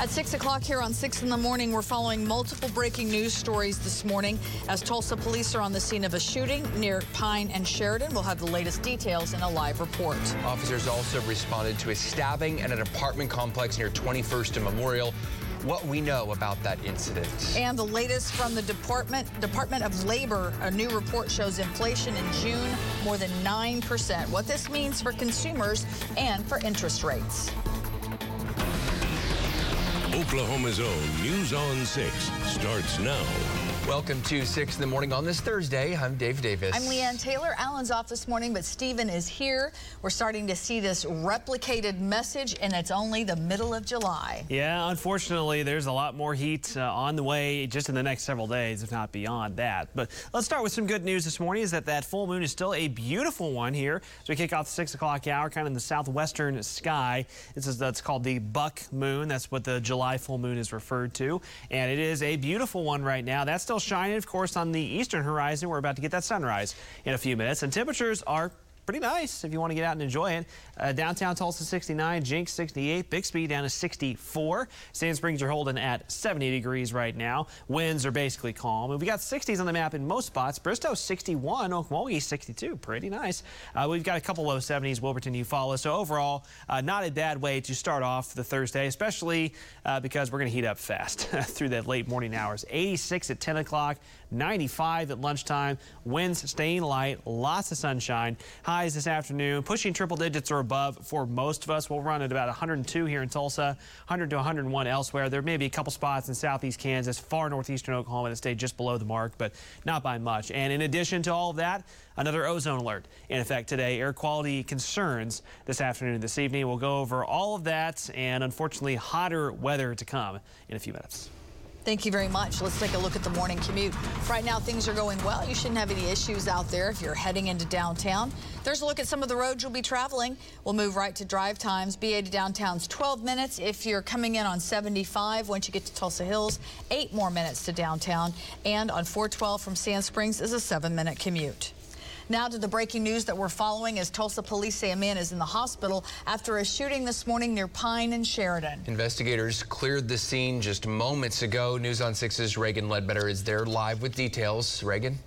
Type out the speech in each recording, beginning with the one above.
At 6 o'clock here on 6 in the morning, we're following multiple breaking news stories this morning as Tulsa police are on the scene of a shooting near Pine and Sheridan. We'll have the latest details in a live report. Officers also responded to a stabbing at an apartment complex near 21st and Memorial. What we know about that incident. And the latest from the Department Department of Labor, a new report shows inflation in June more than 9%. What this means for consumers and for interest rates. Oklahoma's own News on 6 starts now. Welcome to 6 in the morning on this Thursday. I'm Dave Davis. I'm Leanne Taylor. Alan's off this morning, but Stephen is here. We're starting to see this replicated message, and it's only the middle of July. Yeah, unfortunately, there's a lot more heat uh, on the way just in the next several days, if not beyond that. But let's start with some good news this morning is that that full moon is still a beautiful one here. So we kick off the 6 o'clock hour, kind of in the southwestern sky. This is that's called the buck moon. That's what the July full moon is referred to. And it is a beautiful one right now. That's still shining, of course, on the eastern horizon. We're about to get that sunrise in a few minutes. And temperatures are pretty nice if you want to get out and enjoy it. Uh, downtown Tulsa 69, Jenks 68, Bixby down to 64. Sand Springs are holding at 70 degrees right now. Winds are basically calm. And we got 60s on the map in most spots. Bristow 61, Okmulgee 62. Pretty nice. Uh, we've got a couple low 70s, Wilburton, Eufaula. So overall, uh, not a bad way to start off the Thursday, especially uh, because we're going to heat up fast through the late morning hours. 86 at 10 o'clock, 95 at lunchtime. Winds staying light, lots of sunshine. Highs this afternoon, pushing triple digits or above for most of us. We'll run at about 102 here in Tulsa, 100 to 101 elsewhere. There may be a couple spots in southeast Kansas, far northeastern Oklahoma that stay just below the mark, but not by much. And in addition to all of that, another ozone alert in effect today. Air quality concerns this afternoon and this evening. We'll go over all of that and unfortunately hotter weather to come in a few minutes. Thank you very much. Let's take a look at the morning commute. Right now, things are going well. You shouldn't have any issues out there if you're heading into downtown. There's a look at some of the roads you'll be traveling. We'll move right to drive times. BA to downtown's 12 minutes. If you're coming in on 75, once you get to Tulsa Hills, eight more minutes to downtown. And on 412 from Sand Springs is a seven minute commute. Now to the breaking news that we're following as Tulsa police say a man is in the hospital after a shooting this morning near Pine and Sheridan. Investigators cleared the scene just moments ago. News on 6's Reagan Ledbetter is there live with details. Reagan?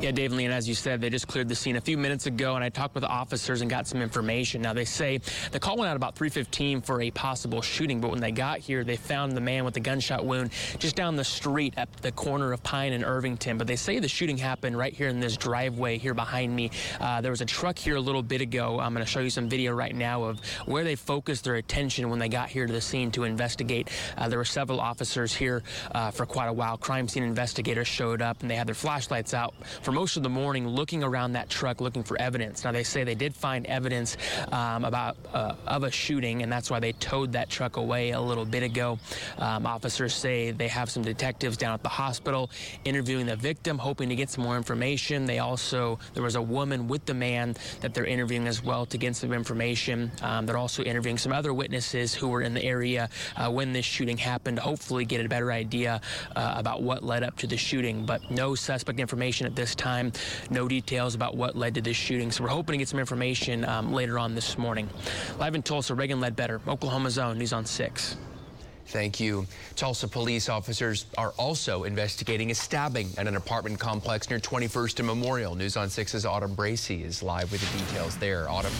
Yeah, Dave Lee, and as you said, they just cleared the scene a few minutes ago, and I talked with the officers and got some information. Now, they say the call went out about 3.15 for a possible shooting, but when they got here, they found the man with the gunshot wound just down the street at the corner of Pine and Irvington. But they say the shooting happened right here in this driveway here behind me. Uh, there was a truck here a little bit ago. I'm going to show you some video right now of where they focused their attention when they got here to the scene to investigate. Uh, there were several officers here uh, for quite a while. Crime scene investigators showed up, and they had their flashlights out for most of the morning looking around that truck looking for evidence. Now, they say they did find evidence um, about uh, of a shooting, and that's why they towed that truck away a little bit ago. Um, officers say they have some detectives down at the hospital interviewing the victim, hoping to get some more information. They also, there was a woman with the man that they're interviewing as well to get some information. Um, they're also interviewing some other witnesses who were in the area uh, when this shooting happened, hopefully get a better idea uh, about what led up to the shooting, but no suspect information at this time. No details about what led to this shooting. So we're hoping to get some information um, later on this morning. Live in Tulsa, Reagan Ledbetter, Oklahoma's own, News on 6. Thank you. Tulsa police officers are also investigating a stabbing at an apartment complex near 21st and Memorial. News on 6's Autumn Bracey is live with the details there. Autumn.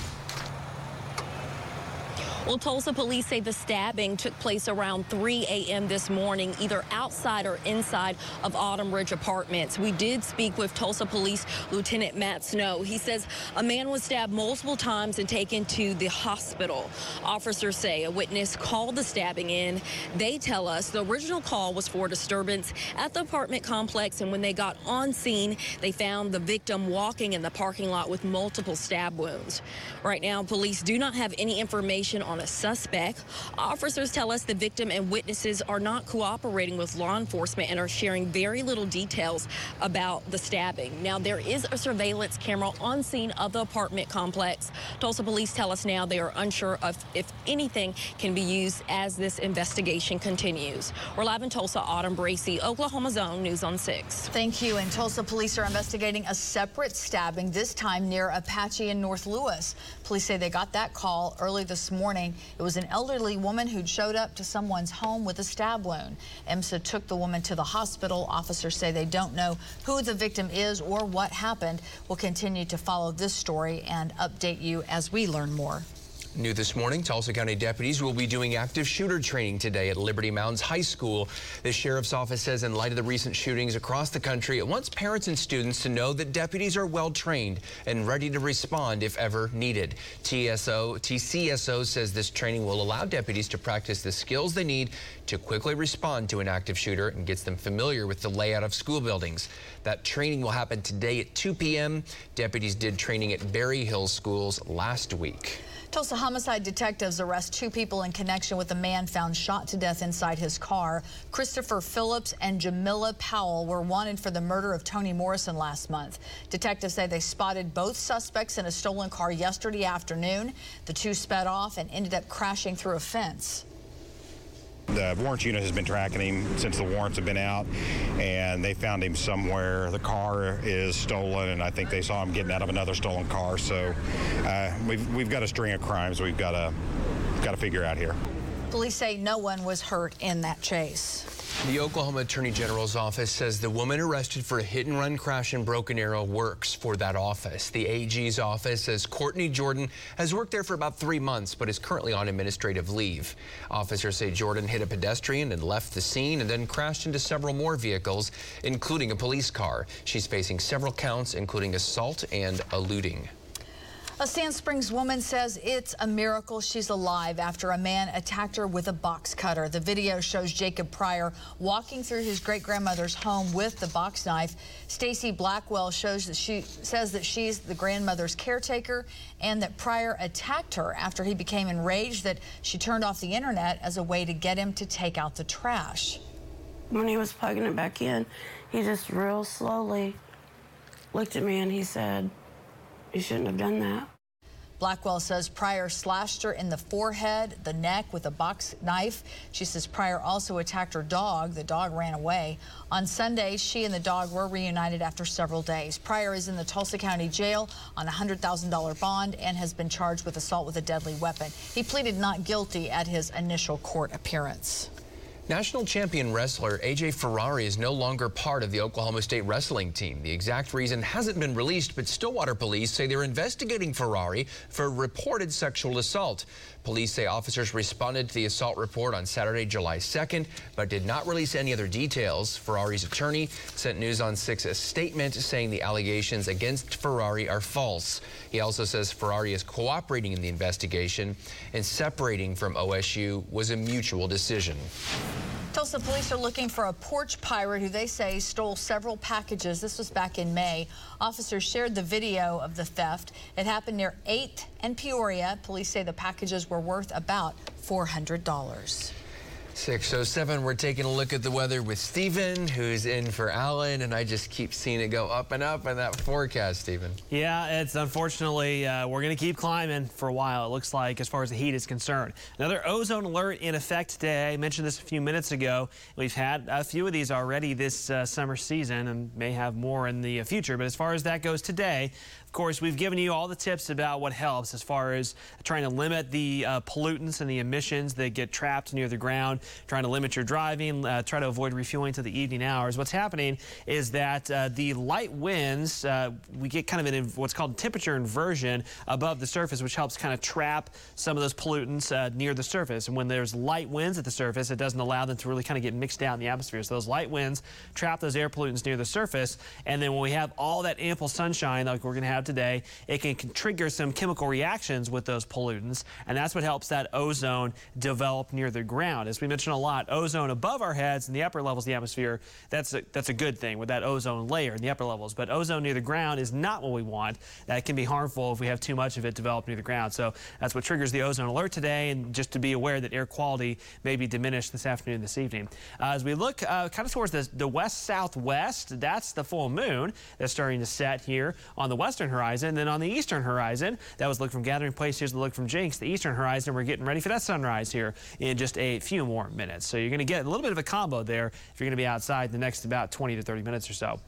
Well, Tulsa police say the stabbing took place around 3 a.m. this morning, either outside or inside of Autumn Ridge Apartments. We did speak with Tulsa Police Lieutenant Matt Snow. He says a man was stabbed multiple times and taken to the hospital. Officers say a witness called the stabbing in. They tell us the original call was for disturbance at the apartment complex, and when they got on scene, they found the victim walking in the parking lot with multiple stab wounds. Right now, police do not have any information on a suspect. Officers tell us the victim and witnesses are not cooperating with law enforcement and are sharing very little details about the stabbing. Now, there is a surveillance camera on scene of the apartment complex. Tulsa police tell us now they are unsure of if anything can be used as this investigation continues. We're live in Tulsa, Autumn Bracey, Oklahoma's own, News on 6. Thank you. And Tulsa police are investigating a separate stabbing, this time near Apache in North Lewis. Police say they got that call early this morning morning. It was an elderly woman who'd showed up to someone's home with a stab wound. EMSA took the woman to the hospital. Officers say they don't know who the victim is or what happened. We'll continue to follow this story and update you as we learn more. New this morning, Tulsa County deputies will be doing active shooter training today at Liberty Mounds High School. The sheriff's office says in light of the recent shootings across the country, it wants parents and students to know that deputies are well trained and ready to respond if ever needed. TSO, TCSO says this training will allow deputies to practice the skills they need to quickly respond to an active shooter and gets them familiar with the layout of school buildings. That training will happen today at 2 p.m. Deputies did training at Berryhill schools last week. Tulsa homicide detectives arrest two people in connection with a man found shot to death inside his car. Christopher Phillips and Jamila Powell were wanted for the murder of Tony Morrison last month. Detectives say they spotted both suspects in a stolen car yesterday afternoon. The two sped off and ended up crashing through a fence. The warrants unit has been tracking him since the warrants have been out, and they found him somewhere. The car is stolen, and I think they saw him getting out of another stolen car. So uh, we've we've got a string of crimes we've got to got to figure out here. Police say no one was hurt in that chase. The Oklahoma Attorney General's office says the woman arrested for a hit and run crash in Broken Arrow works for that office. The AG's office says Courtney Jordan has worked there for about three months, but is currently on administrative leave. Officers say Jordan hit a pedestrian and left the scene and then crashed into several more vehicles, including a police car. She's facing several counts, including assault and eluding. A Sand Springs woman says it's a miracle she's alive after a man attacked her with a box cutter. The video shows Jacob Pryor walking through his great grandmother's home with the box knife. Stacy Blackwell shows that she says that she's the grandmother's caretaker and that Pryor attacked her after he became enraged that she turned off the internet as a way to get him to take out the trash. When he was plugging it back in, he just real slowly looked at me and he said, you shouldn't have done that. Blackwell says Pryor slashed her in the forehead, the neck with a box knife. She says Pryor also attacked her dog. The dog ran away. On Sunday, she and the dog were reunited after several days. Pryor is in the Tulsa County Jail on a $100,000 bond and has been charged with assault with a deadly weapon. He pleaded not guilty at his initial court appearance. National champion wrestler AJ Ferrari is no longer part of the Oklahoma State wrestling team. The exact reason hasn't been released, but Stillwater police say they're investigating Ferrari for reported sexual assault. Police say officers responded to the assault report on Saturday, July 2nd, but did not release any other details. Ferrari's attorney sent News on 6 a statement saying the allegations against Ferrari are false. He also says Ferrari is cooperating in the investigation and separating from OSU was a mutual decision. Tulsa police are looking for a porch pirate who they say stole several packages. This was back in May. Officers shared the video of the theft. It happened near 8th and Peoria. Police say the packages were worth about $400. 607, we're taking a look at the weather with Stephen, who's in for Alan, and I just keep seeing it go up and up in that forecast, Stephen. Yeah, it's unfortunately, uh, we're going to keep climbing for a while, it looks like, as far as the heat is concerned. Another ozone alert in effect today. I mentioned this a few minutes ago. We've had a few of these already this uh, summer season and may have more in the future, but as far as that goes today, of course, we've given you all the tips about what helps as far as trying to limit the uh, pollutants and the emissions that get trapped near the ground, trying to limit your driving, uh, try to avoid refueling to the evening hours. What's happening is that uh, the light winds, uh, we get kind of an, what's called temperature inversion above the surface, which helps kind of trap some of those pollutants uh, near the surface. And when there's light winds at the surface, it doesn't allow them to really kind of get mixed out in the atmosphere. So those light winds trap those air pollutants near the surface. And then when we have all that ample sunshine like we're going to have today, it can, trigger some chemical reactions with those pollutants, and that's what helps that ozone develop near the ground. As we mentioned a lot, ozone above our heads in the upper levels of the atmosphere, that's a, that's a good thing with that ozone layer in the upper levels. But ozone near the ground is not what we want. That can be harmful if we have too much of it developed near the ground. So that's what triggers the ozone alert today, and just to be aware that air quality may be diminished this afternoon, this evening. Uh, as we look uh, kind of towards the, the west-southwest, that's the full moon that's starting to set here on the western horizon. Then on the eastern horizon, that was look from Gathering Place. Here's the look from Jenks. The eastern horizon, we're getting ready for that sunrise here in just a few more minutes. So you're going to get a little bit of a combo there if you're going to be outside the next about 20 to 30 minutes or so.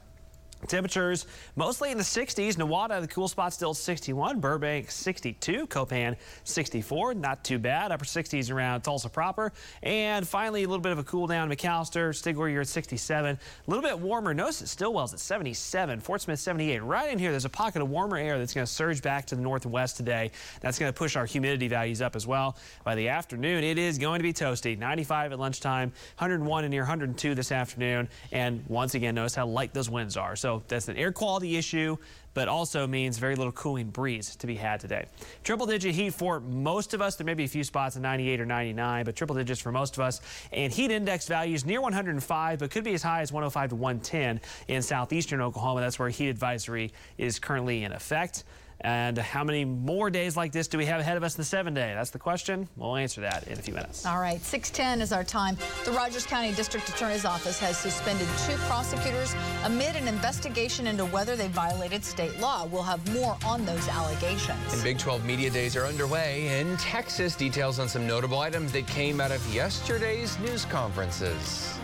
Temperatures mostly in the 60s. Nowata, the cool spot still 61. Burbank 62. Copan 64. Not too bad. Upper 60s around Tulsa proper. And finally, a little bit of a cool down. McAlester, Stigler, you're at 67. A little bit warmer. Notice Stilwell's at 77. Fort Smith 78. Right in here, there's a pocket of warmer air that's going to surge back to the northwest today. That's going to push our humidity values up as well. By the afternoon, it is going to be toasty. 95 at lunchtime, 101 and near 102 this afternoon. And once again, notice how light those winds are. So that's an air quality issue, but also means very little cooling breeze to be had today. Triple digit heat for most of us. There may be a few spots in 98 or 99, but triple digits for most of us. And heat index values near 105, but could be as high as 105 to 110 in southeastern Oklahoma. That's where heat advisory is currently in effect. And how many more days like this do we have ahead of us in the seven day? That's the question. We'll answer that in a few minutes. All right, 610 is our time. The Rogers County District Attorney's Office has suspended two prosecutors amid an investigation into whether they violated state law. We'll have more on those allegations. And Big 12 Media Days are underway in Texas. Details on some notable items that came out of yesterday's news conferences.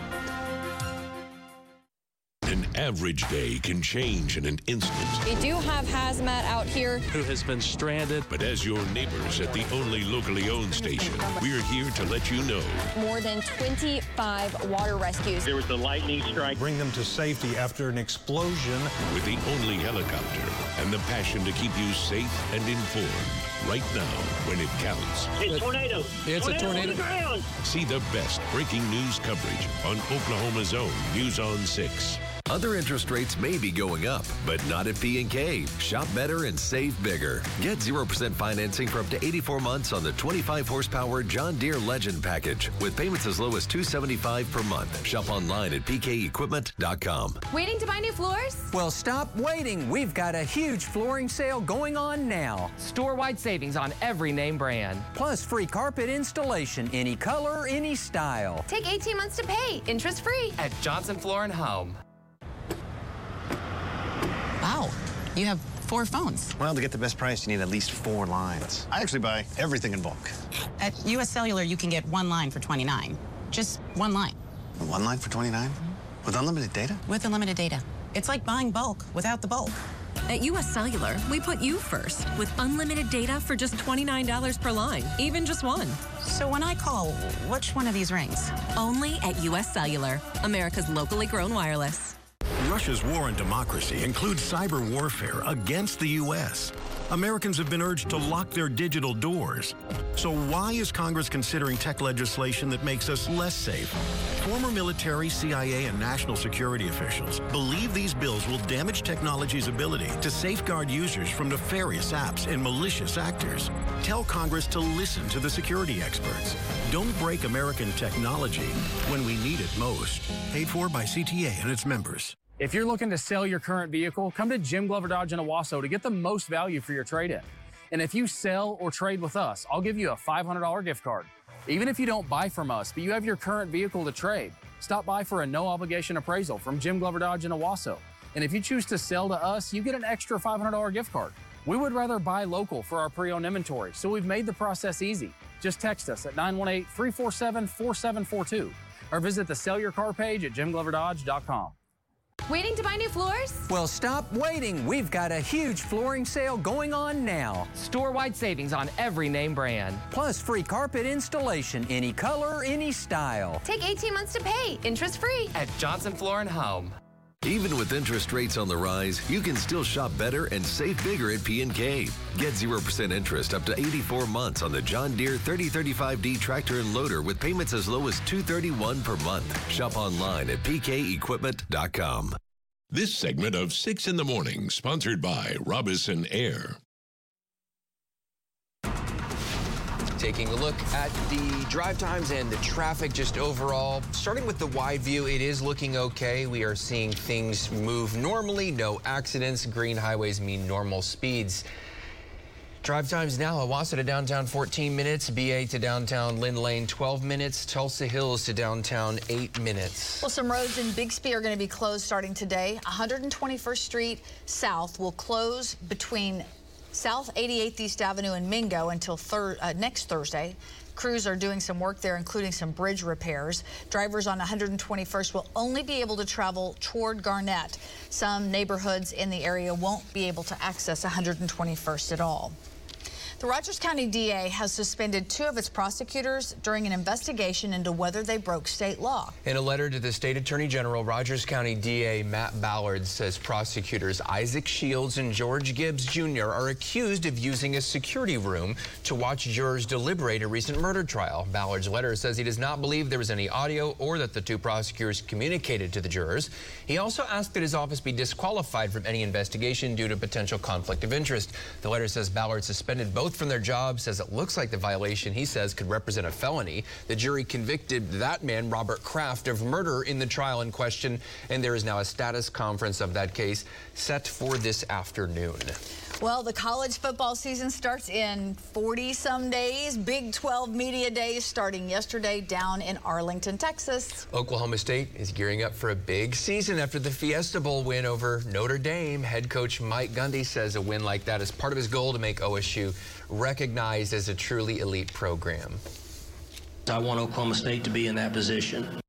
An average day can change in an instant. We do have hazmat out here. Who has been stranded. But as your neighbors at the only locally owned station, we're here to let you know. More than 25 water rescues. There was a lightning strike. Bring them to safety after an explosion. With the only helicopter and the passion to keep you safe and informed. Right now, when it counts. It's a tornado. It's tornado a tornado. On the ground. See the best breaking news coverage on Oklahoma's own News on 6. Other interest rates may be going up, but not at P&K. Shop better and save bigger. Get 0% financing for up to 84 months on the 25 horsepower John Deere Legend package with payments as low as 275 per month. Shop online at pkequipment.com. Waiting to buy new floors? Well, stop waiting. We've got a huge flooring sale going on now. Store-wide savings on every name brand. Plus free carpet installation, any color, any style. Take 18 months to pay, interest free. At Johnson Floor and Home. Wow, you have four phones. Well, to get the best price, you need at least four lines. I actually buy everything in bulk. At US Cellular, you can get one line for 29. Just one line. One line for 29? Mm-hmm. With unlimited data? With unlimited data. It's like buying bulk without the bulk. At US Cellular, we put you first with unlimited data for just $29 per line, even just one. So when I call, which one of these rings? Only at US Cellular, America's locally grown wireless. Russia's war on democracy includes cyber warfare against the U.S. Americans have been urged to lock their digital doors. So why is Congress considering tech legislation that makes us less safe? Former military, CIA, and national security officials believe these bills will damage technology's ability to safeguard users from nefarious apps and malicious actors. Tell Congress to listen to the security experts. Don't break American technology when we need it most. Paid for by CTA and its members. If you're looking to sell your current vehicle, come to Jim Glover Dodge in Owasso to get the most value for your trade-in. And if you sell or trade with us, I'll give you a $500 gift card. Even if you don't buy from us, but you have your current vehicle to trade, stop by for a no obligation appraisal from Jim Glover Dodge in Owasso. And if you choose to sell to us, you get an extra $500 gift card. We would rather buy local for our pre-owned inventory, so we've made the process easy. Just text us at 918-347-4742 or visit the sell your car page at jimgloverdodge.com. Waiting to buy new floors? Well, stop waiting. We've got a huge flooring sale going on now. Store-wide savings on every name brand. Plus free carpet installation, any color, any style. Take 18 months to pay, interest free. At Johnson Floor and Home. Even with interest rates on the rise, you can still shop better and save bigger at P&K. Get 0% interest up to 84 months on the John Deere 3035D tractor and loader with payments as low as 231 per month. Shop online at pkequipment.com. This segment of 6 in the Morning, sponsored by Robison Air. Taking a look at the drive times and the traffic just overall. Starting with the wide view, it is looking okay. We are seeing things move normally, no accidents. Green highways mean normal speeds. Drive times now, Owasso to downtown 14 minutes, BA to downtown Lynn Lane 12 minutes, Tulsa Hills to downtown 8 minutes. Well, some roads in Bixby are going to be closed starting today. 121st Street South will close between South 88th East Avenue and Mingo until thir uh, next Thursday. Crews are doing some work there, including some bridge repairs. Drivers on 121st will only be able to travel toward Garnett. Some neighborhoods in the area won't be able to access 121st at all. The Rogers County DA has suspended two of its prosecutors during an investigation into whether they broke state law. In a letter to the state attorney general, Rogers County DA Matt Ballard says prosecutors Isaac Shields and George Gibbs Jr. are accused of using a security room to watch jurors deliberate a recent murder trial. Ballard's letter says he does not believe there was any audio or that the two prosecutors communicated to the jurors. He also asked that his office be disqualified from any investigation due to potential conflict of interest. The letter says Ballard suspended both from their jobs, says it looks like the violation he says could represent a felony. The jury convicted that man, Robert Kraft, of murder in the trial in question, and there is now a status conference of that case set for this afternoon. Well, the college football season starts in 40 some days. Big 12 media days starting yesterday down in Arlington, Texas. Oklahoma State is gearing up for a big season after the Fiesta Bowl win over Notre Dame. Head coach Mike Gundy says a win like that is part of his goal to make OSU recognized as a truly elite program. I want Oklahoma State to be in that position.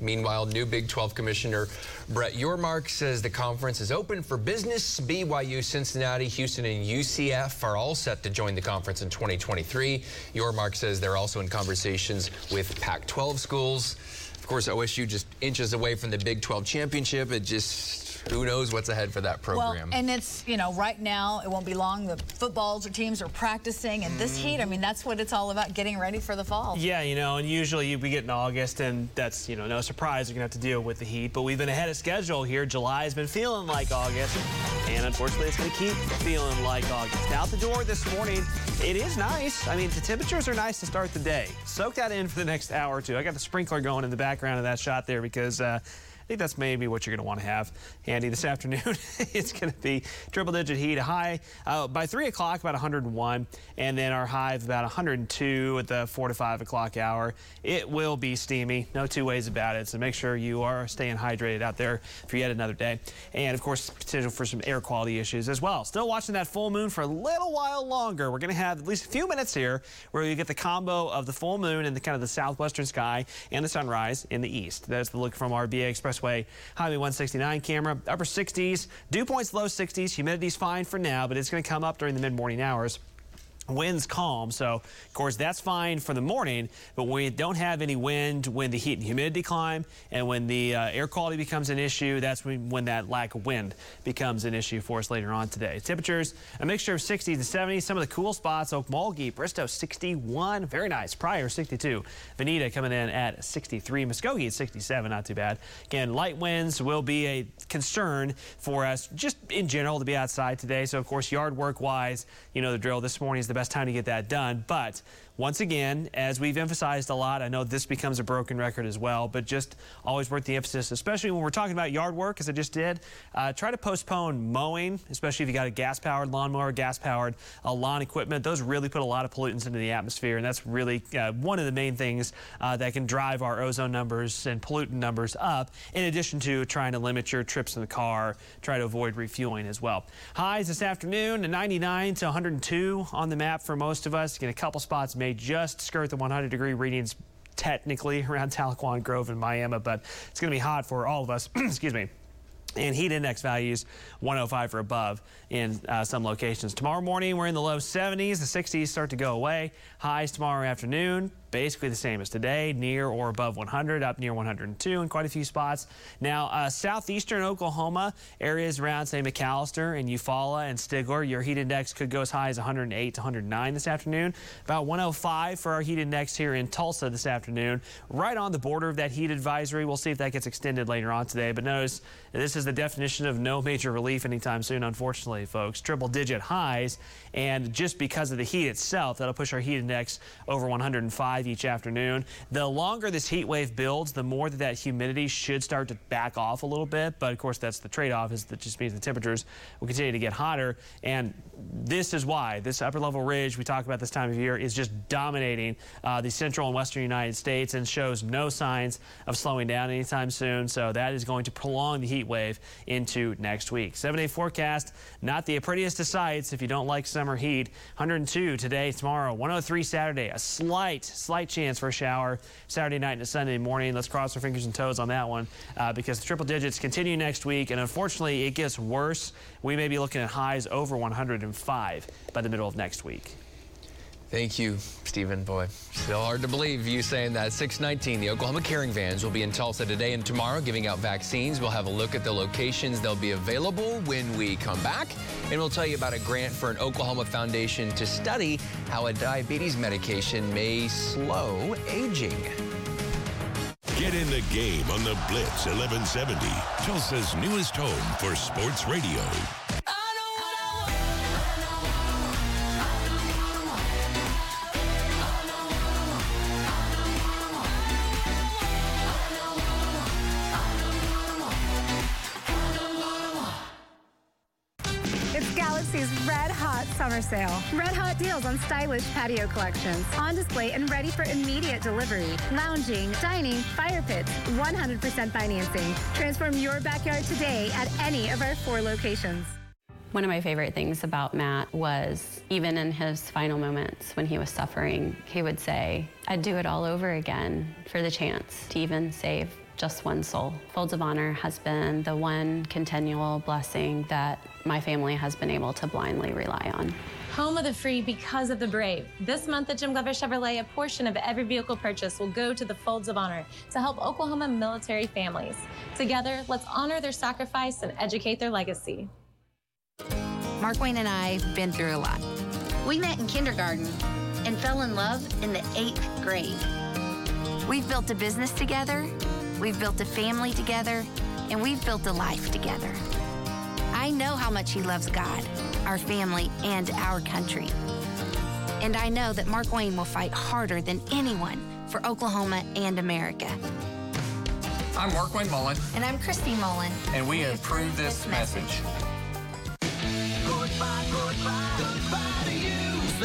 Meanwhile, new Big 12 Commissioner Brett Yormark says the conference is open for business. BYU, Cincinnati, Houston, and UCF are all set to join the conference in 2023. Yormark says they're also in conversations with Pac 12 schools. Of course, OSU just inches away from the Big 12 championship. It just who knows what's ahead for that program. Well, and it's, you know, right now, it won't be long. The footballs or teams are practicing, and this heat, I mean, that's what it's all about, getting ready for the fall. Yeah, you know, and usually we get in August, and that's, you know, no surprise you're going to have to deal with the heat. But we've been ahead of schedule here. July has been feeling like August, and unfortunately, it's going to keep feeling like August. Out the door this morning, it is nice. I mean, the temperatures are nice to start the day. Soak that in for the next hour or two. I got the sprinkler going in the background of that shot there because uh, think that's maybe what you're going to want to have handy this afternoon. it's going to be triple digit heat, high uh, by 3 o'clock, about 101, and then our high of about 102 at the 4 to 5 o'clock hour. It will be steamy, no two ways about it. So make sure you are staying hydrated out there for yet another day. And of course, potential for some air quality issues as well. Still watching that full moon for a little while longer. We're going to have at least a few minutes here where you get the combo of the full moon and the kind of the southwestern sky and the sunrise in the east. That's the look from our BA Express Expressway Highway 169 camera. Upper 60s, dew points low 60s. Humidity's fine for now, but it's going to come up during the mid-morning hours. Winds calm, so of course that's fine for the morning, but when we don't have any wind, when the heat and humidity climb, and when the uh, air quality becomes an issue, that's when, when that lack of wind becomes an issue for us later on today. Temperatures, a mixture of 60 to 70. Some of the cool spots, Okmulgee, Bristow 61, very nice. Pryor 62. Vinita coming in at 63. Muskogee at 67, not too bad. Again, light winds will be a concern for us just in general to be outside today. So of course, yard work wise, you know the drill. This morning is the best time to get that done. But once again, as we've emphasized a lot, I know this becomes a broken record as well, but just always worth the emphasis, especially when we're talking about yard work, as I just did. Uh, try to postpone mowing, especially if you got a gas-powered lawnmower, gas-powered uh, lawn equipment. Those really put a lot of pollutants into the atmosphere, and that's really uh, one of the main things uh, that can drive our ozone numbers and pollutant numbers up, in addition to trying to limit your trips in the car, try to avoid refueling as well. Highs this afternoon, 99 to 102 on the map for most of us. Again, a couple spots may just skirt the 100 degree readings technically around Tahlequah Grove and Miami, but it's going to be hot for all of us. Excuse me and heat index values 105 or above in uh, some locations. Tomorrow morning, we're in the low 70s. The 60s start to go away. Highs tomorrow afternoon, basically the same as today, near or above 100, up near 102 in quite a few spots. Now, uh, southeastern Oklahoma, areas around, say, McAlester and Eufaula and Stigler, your heat index could go as high as 108 to 109 this afternoon. About 105 for our heat index here in Tulsa this afternoon, right on the border of that heat advisory. We'll see if that gets extended later on today. But notice this is the definition of no major relief anytime soon, unfortunately, folks. Triple digit highs, and just because of the heat itself, that'll push our heat index over 105 each afternoon. The longer this heat wave builds, the more that that humidity should start to back off a little bit. But of course, that's the trade-off is that just means the temperatures will continue to get hotter. And this is why this upper level ridge we talk about this time of year is just dominating uh, the central and western United States and shows no signs of slowing down anytime soon. So that is going to prolong the heat wave into next week. Seven day forecast, not the prettiest of sights if you don't like summer heat. 102 today, tomorrow, 103 Saturday. A slight, slight chance for a shower Saturday night and Sunday morning. Let's cross our fingers and toes on that one uh, because the triple digits continue next week. And unfortunately, it gets worse. We may be looking at highs over 105 by the middle of next week. Thank you, Stephen. Boy, still hard to believe you saying that. 619, the Oklahoma Caring Vans will be in Tulsa today and tomorrow giving out vaccines. We'll have a look at the locations they'll be available when we come back. And we'll tell you about a grant for an Oklahoma foundation to study how a diabetes medication may slow aging. Get in the game on the Blitz 1170, Tulsa's newest home for sports radio. Summer Sale. Red Hot deals on stylish patio collections. On display and ready for immediate delivery. Lounging, dining, fire pits, 100% financing. Transform your backyard today at any of our four locations. One of my favorite things about Matt was even in his final moments when he was suffering, he would say, I'd do it all over again for the chance to even save just one soul. Folds of Honor has been the one continual blessing that my family has been able to blindly rely on. Home of the free because of the brave. This month at Jim Glover Chevrolet, a portion of every vehicle purchase will go to the Folds of Honor to help Oklahoma military families. Together, let's honor their sacrifice and educate their legacy. Mark Wayne and I have been through a lot. We met in kindergarten and fell in love in the eighth grade. We've built a business together, we've built a family together, and we've built a life together. I know how much he loves God, our family, and our country. And I know that Mark Wayne will fight harder than anyone for Oklahoma and America. I'm Mark Wayne Mullin, And I'm Christy Mullin. and we approve this message.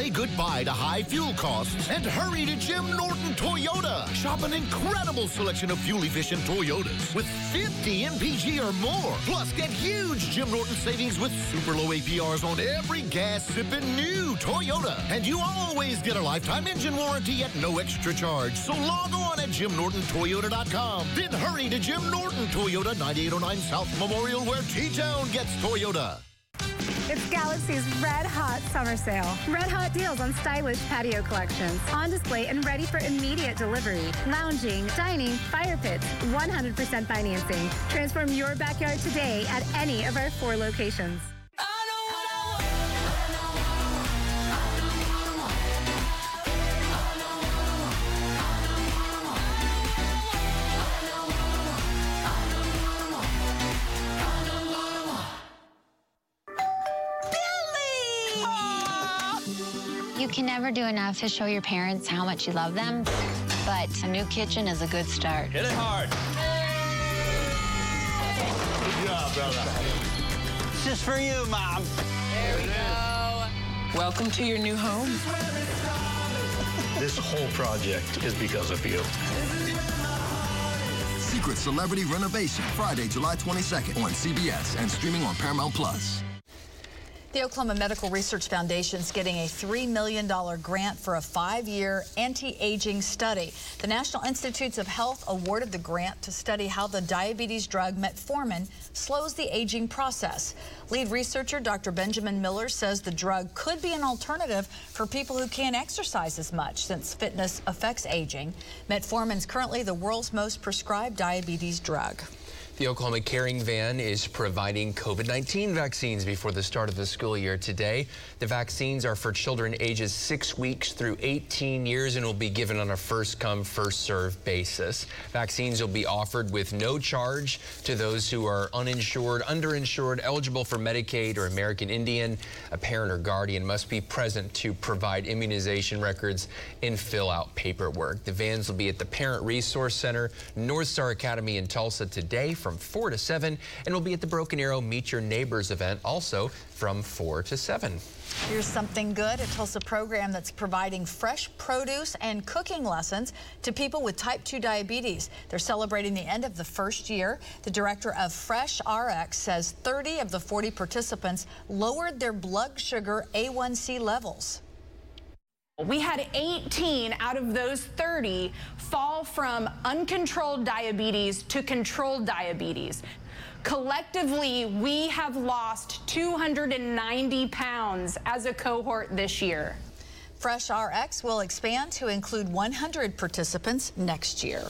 Say goodbye to high fuel costs and hurry to Jim Norton Toyota. Shop an incredible selection of fuel-efficient Toyotas with 50 MPG or more. Plus, get huge Jim Norton savings with super low APRs on every gas-sipping new Toyota. And you always get a lifetime engine warranty at no extra charge. So log on at JimNortonToyota.com. Then hurry to Jim Norton Toyota, 9809 South Memorial, where T-Town gets Toyota. It's Galaxy's Red Hot Summer Sale. Red Hot deals on stylish patio collections. On display and ready for immediate delivery. Lounging, dining, fire pits, 100% financing. Transform your backyard today at any of our four locations. Never do enough to show your parents how much you love them, but a new kitchen is a good start. Hit it hard. Good job, brother. This is for you, Mom. There we go. Welcome to your new home. This whole project is because of you. Secret Celebrity Renovation, Friday, July 22nd on CBS and streaming on Paramount Plus. The Oklahoma Medical Research Foundation is getting a $3 million grant for a five-year anti-aging study. The National Institutes of Health awarded the grant to study how the diabetes drug metformin slows the aging process. Lead researcher Dr. Benjamin Miller says the drug could be an alternative for people who can't exercise as much since fitness affects aging. Metformin is currently the world's most prescribed diabetes drug. The Oklahoma Caring Van is providing COVID-19 vaccines before the start of the school year today. The vaccines are for children ages 6 weeks through 18 years and will be given on a first-come, first-served basis. Vaccines will be offered with no charge to those who are uninsured, underinsured, eligible for Medicaid or American Indian. A parent or guardian must be present to provide immunization records and fill out paperwork. The vans will be at the Parent Resource Center, North Star Academy in Tulsa today from 4 to 7 and will be at the Broken Arrow Meet Your Neighbors event also from 4 to 7. Here's something good. A Tulsa program that's providing fresh produce and cooking lessons to people with type 2 diabetes. They're celebrating the end of the first year. The director of Fresh RX says 30 of the 40 participants lowered their blood sugar A1C levels. We had 18 out of those 30 fall from uncontrolled diabetes to controlled diabetes. Collectively, we have lost 290 pounds as a cohort this year. Fresh RX will expand to include 100 participants next year.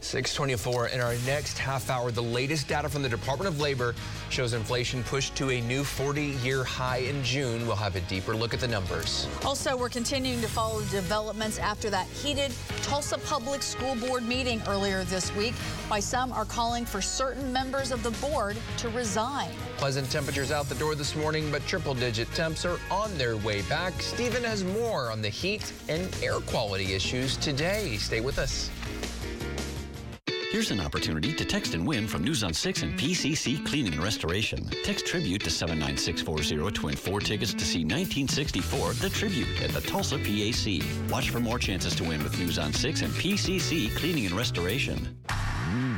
624 in our next half hour, the latest data from the Department of Labor shows inflation pushed to a new 40-year high in June. We'll have a deeper look at the numbers. Also, we're continuing to follow developments after that heated Tulsa Public School Board meeting earlier this week. Why some are calling for certain members of the board to resign. Pleasant temperatures out the door this morning, but triple-digit temps are on their way back. Stephen has more on the heat and air quality issues today. Stay with us. Here's an opportunity to text and win from News on 6 and PCC Cleaning and Restoration. Text Tribute to 79640 to win four tickets to see 1964 The Tribute at the Tulsa PAC. Watch for more chances to win with News on 6 and PCC Cleaning and Restoration.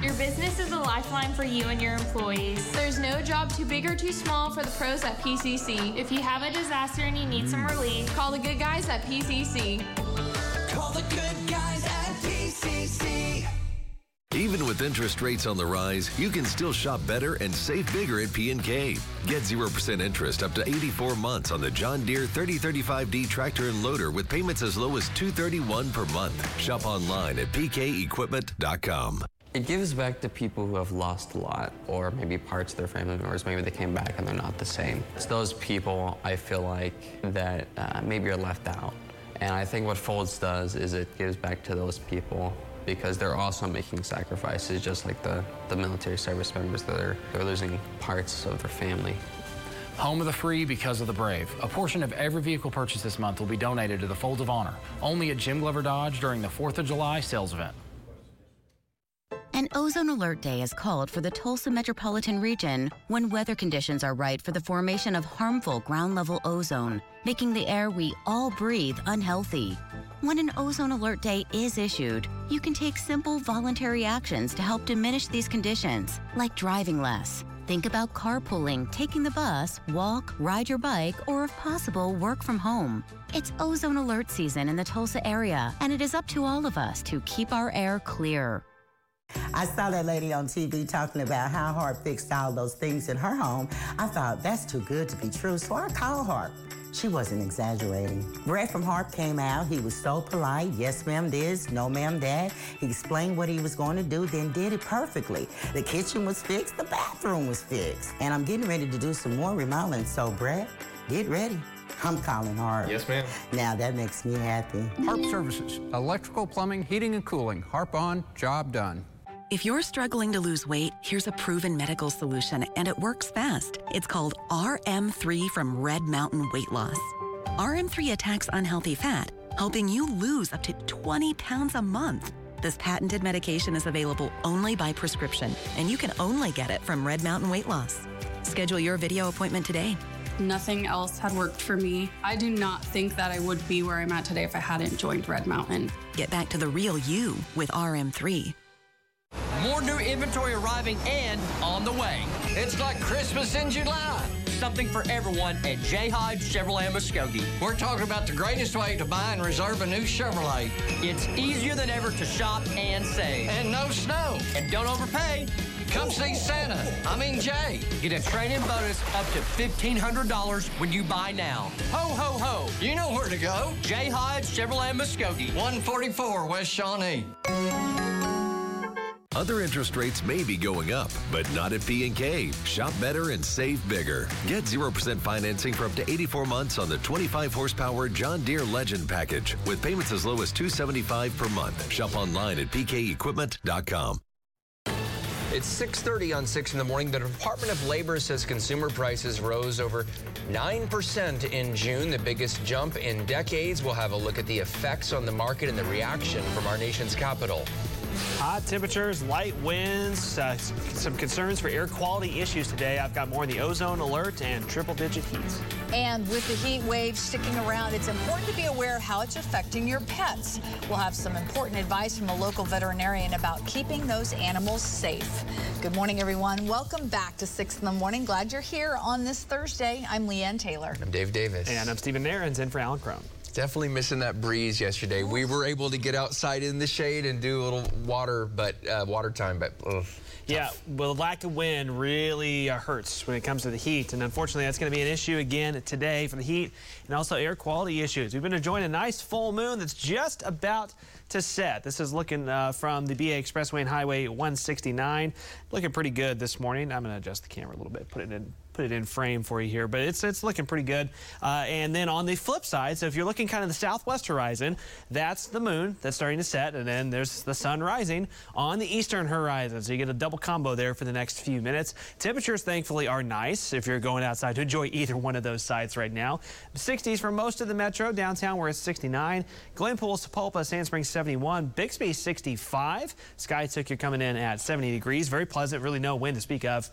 Your business is a lifeline for you and your employees. There's no job too big or too small for the pros at PCC. If you have a disaster and you need some relief, call the good guys at PCC. Call the good guys at PCC. Even with interest rates on the rise, you can still shop better and save bigger at P&K. Get 0% interest up to 84 months on the John Deere 3035D tractor and loader with payments as low as 231 per month. Shop online at pkequipment.com. It gives back to people who have lost a lot, or maybe parts of their family members. Maybe they came back and they're not the same. It's those people I feel like that uh, maybe are left out. And I think what Folds does is it gives back to those people because they're also making sacrifices, just like the, the military service members that are they're losing parts of their family. Home of the free because of the brave. A portion of every vehicle purchased this month will be donated to the Folds of Honor, only at Jim Glover Dodge during the 4th of July sales event. An ozone alert day is called for the Tulsa metropolitan region when weather conditions are right for the formation of harmful ground level ozone, making the air we all breathe unhealthy. When an ozone alert day is issued, you can take simple voluntary actions to help diminish these conditions, like driving less. Think about carpooling, taking the bus, walk, ride your bike, or if possible, work from home. It's ozone alert season in the Tulsa area, and it is up to all of us to keep our air clear. I saw that lady on TV talking about how Harp fixed all those things in her home. I thought, that's too good to be true, so I called Harp. She wasn't exaggerating. Brett from Harp came out. He was so polite. Yes, ma'am, this. No, ma'am, that. He explained what he was going to do, then did it perfectly. The kitchen was fixed. The bathroom was fixed. And I'm getting ready to do some more remodeling. So, Brett, get ready. I'm calling Harp. Yes, ma'am. Now that makes me happy. Harp Services, electrical, plumbing, heating, and cooling. Harp on, job done. If you're struggling to lose weight, here's a proven medical solution, and it works fast. It's called RM3 from Red Mountain Weight Loss. RM3 attacks unhealthy fat, helping you lose up to 20 pounds a month. This patented medication is available only by prescription, and you can only get it from Red Mountain Weight Loss. Schedule your video appointment today. Nothing else had worked for me. I do not think that I would be where I'm at today if I hadn't joined Red Mountain. Get back to the real you with RM3. More new inventory arriving and on the way. It's like Christmas in July. Something for everyone at Jay Hodge Chevrolet Muskogee. We're talking about the greatest way to buy and reserve a new Chevrolet. It's easier than ever to shop and save. And no snow. And don't overpay. Come see Santa. I mean Jay. Get a trade-in bonus up to $1,500 when you buy now. Ho, ho, ho. You know where to go. Jay Hodge Chevrolet Muskogee. 144 West Shawnee. Other interest rates may be going up, but not at P&K. Shop better and save bigger. Get 0% financing for up to 84 months on the 25 horsepower John Deere Legend package with payments as low as 275 per month. Shop online at pkequipment.com. It's 6:30 on 6 in the morning. The Department of Labor says consumer prices rose over 9% in June, the biggest jump in decades. We'll have a look at the effects on the market and the reaction from our nation's capital. Hot temperatures, light winds, uh, some concerns for air quality issues today. I've got more on the ozone alert and triple digit heat. And with the heat wave sticking around, it's important to be aware of how it's affecting your pets. We'll have some important advice from a local veterinarian about keeping those animals safe. Good morning, everyone. Welcome back to 6 in the morning. Glad you're here on this Thursday. I'm Leanne Taylor. I'm Dave Davis. And I'm Stephen Nehrenz in for Alan Crone. Definitely missing that breeze yesterday. We were able to get outside in the shade and do a little water, but uh, water time, but ugh, Yeah, well, lack of wind really uh, hurts when it comes to the heat, and unfortunately, that's going to be an issue again today for the heat and also air quality issues. We've been enjoying a nice full moon that's just about to set. This is looking uh, from the BA Expressway and Highway 169. Looking pretty good this morning. I'm going to adjust the camera a little bit, put it in put it in frame for you here, but it's it's looking pretty good. Uh, and then on the flip side, so if you're looking kind of the southwest horizon, that's the moon that's starting to set, and then there's the sun rising on the eastern horizon. So you get a double combo there for the next few minutes. Temperatures, thankfully, are nice if you're going outside to enjoy either one of those sites right now. 60s for most of the metro. Downtown, where it's 69. Glenpool, Sapulpa, Sand Springs, 71. Bixby, 65. Skiatook, you're coming in at 70 degrees. Very pleasant, really no wind to speak of.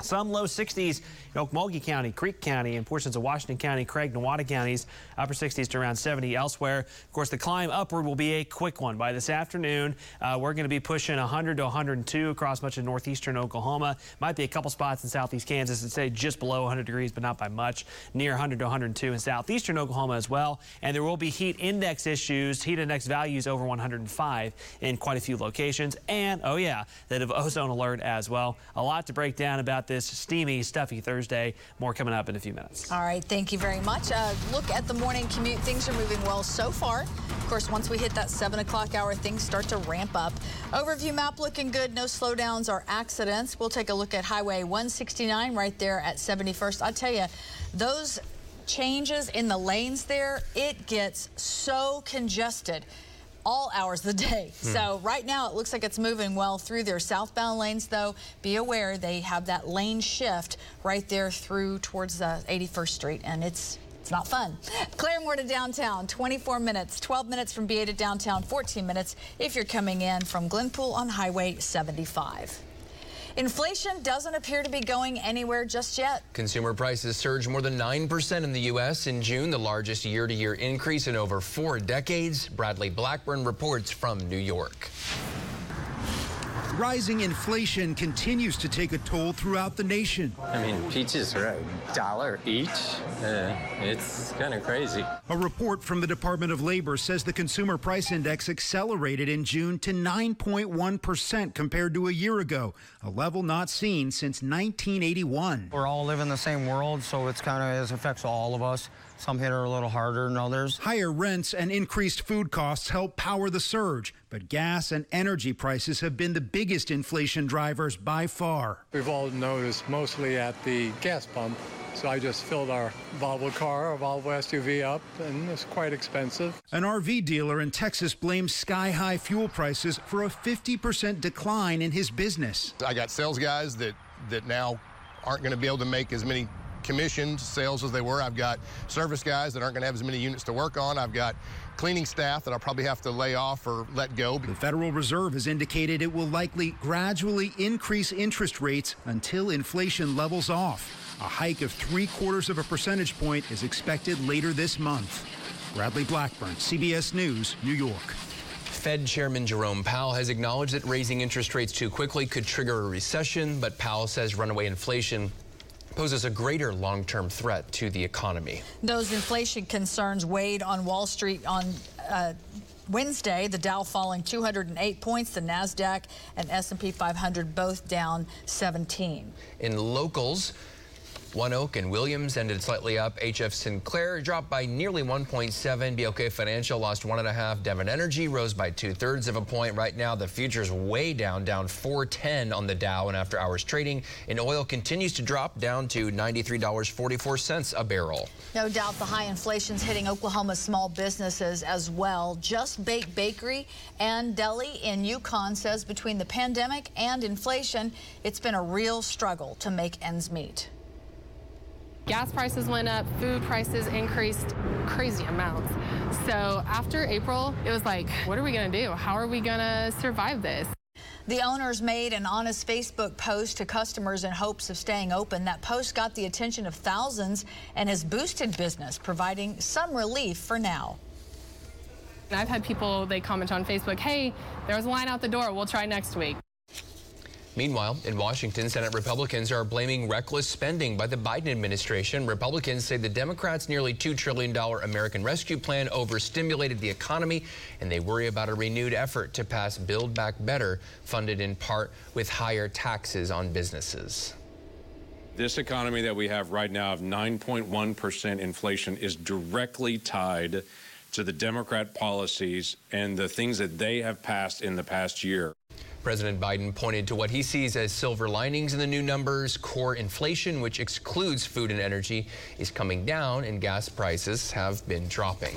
Some low 60s in Okmulgee County, Creek County, and portions of Washington County, Craig, Nowata counties. Upper 60s to around 70 elsewhere. Of course, the climb upward will be a quick one. By this afternoon, uh, we're going to be pushing 100 to 102 across much of northeastern Oklahoma. Might be a couple spots in southeast Kansas that say just below 100 degrees, but not by much. Near 100 to 102 in southeastern Oklahoma as well. And there will be heat index issues, heat index values over 105 in quite a few locations. And, oh yeah, that of ozone alert as well. A lot to break down about this steamy, stuffy Thursday. More coming up in a few minutes. All right, thank you very much. Uh, look at the morning commute. Things are moving well so far. Of course, once we hit that 7 o'clock hour, things start to ramp up. Overview map looking good. No slowdowns or accidents. We'll take a look at Highway 169 right there at 71st. I tell you, those changes in the lanes there, it gets so congested all hours of the day. So right now it looks like it's moving well through their southbound lanes though. Be aware they have that lane shift right there through towards uh, 81st Street and it's it's not fun. Claremore to downtown, 24 minutes, 12 minutes from BA to downtown, 14 minutes if you're coming in from Glenpool on Highway 75. Inflation doesn't appear to be going anywhere just yet. Consumer prices surged more than 9% in the U.S. in June, the largest year to year increase in over four decades. Bradley Blackburn reports from New York. Rising inflation continues to take a toll throughout the nation. I mean, peaches are a dollar each. Uh, it's kind of crazy. A report from the Department of Labor says the consumer price index accelerated in June to 9.1% compared to a year ago, a level not seen since 1981. We're all living the same world, so it's kind of it affects all of us. Some hit her a little harder than others. Higher rents and increased food costs help power the surge, but gas and energy prices have been the biggest inflation drivers by far. We've all noticed mostly at the gas pump. So I just filled our Volvo car, our Volvo SUV up, and it's quite expensive. An RV dealer in Texas blames sky high fuel prices for a 50% decline in his business. I got sales guys that, that now aren't going to be able to make as many commissioned sales as they were. I've got service guys that aren't going to have as many units to work on. I've got cleaning staff that I'll probably have to lay off or let go. The Federal Reserve has indicated it will likely gradually increase interest rates until inflation levels off. A hike of three quarters of a percentage point is expected later this month. Bradley Blackburn, CBS News, New York. Fed Chairman Jerome Powell has acknowledged that raising interest rates too quickly could trigger a recession, but Powell says runaway inflation poses a greater long-term threat to the economy. Those inflation concerns weighed on Wall Street on uh, Wednesday, the Dow falling 208 points, the Nasdaq and S&P 500 both down 17. In locals, ONEOK and Williams ended slightly up. HF Sinclair dropped by nearly 1.7. BOK Financial lost one and a half. Devon Energy rose by two thirds of a point. Right now, the future's way down, down 410 on the Dow and after hours trading. And oil continues to drop down to $93.44 a barrel. No doubt the high inflation's hitting Oklahoma's small businesses as well. Just Bake Bakery and Deli in Yukon says between the pandemic and inflation, it's been a real struggle to make ends meet. Gas prices went up, food prices increased crazy amounts. So after April, it was like, what are we going to do? How are we going to survive this? The owners made an honest Facebook post to customers in hopes of staying open. That post got the attention of thousands and has boosted business, providing some relief for now. I've had people, they comment on Facebook, hey, there was a line out the door, we'll try next week. Meanwhile, in Washington, Senate Republicans are blaming reckless spending by the Biden administration. Republicans say the Democrats' nearly $2 trillion American Rescue Plan overstimulated the economy, and they worry about a renewed effort to pass Build Back Better, funded in part with higher taxes on businesses. This economy that we have right now of 9.1% inflation is directly tied to the Democrat policies and the things that they have passed in the past year. President Biden pointed to what he sees as silver linings in the new numbers. Core inflation, which excludes food and energy, is coming down, and gas prices have been dropping.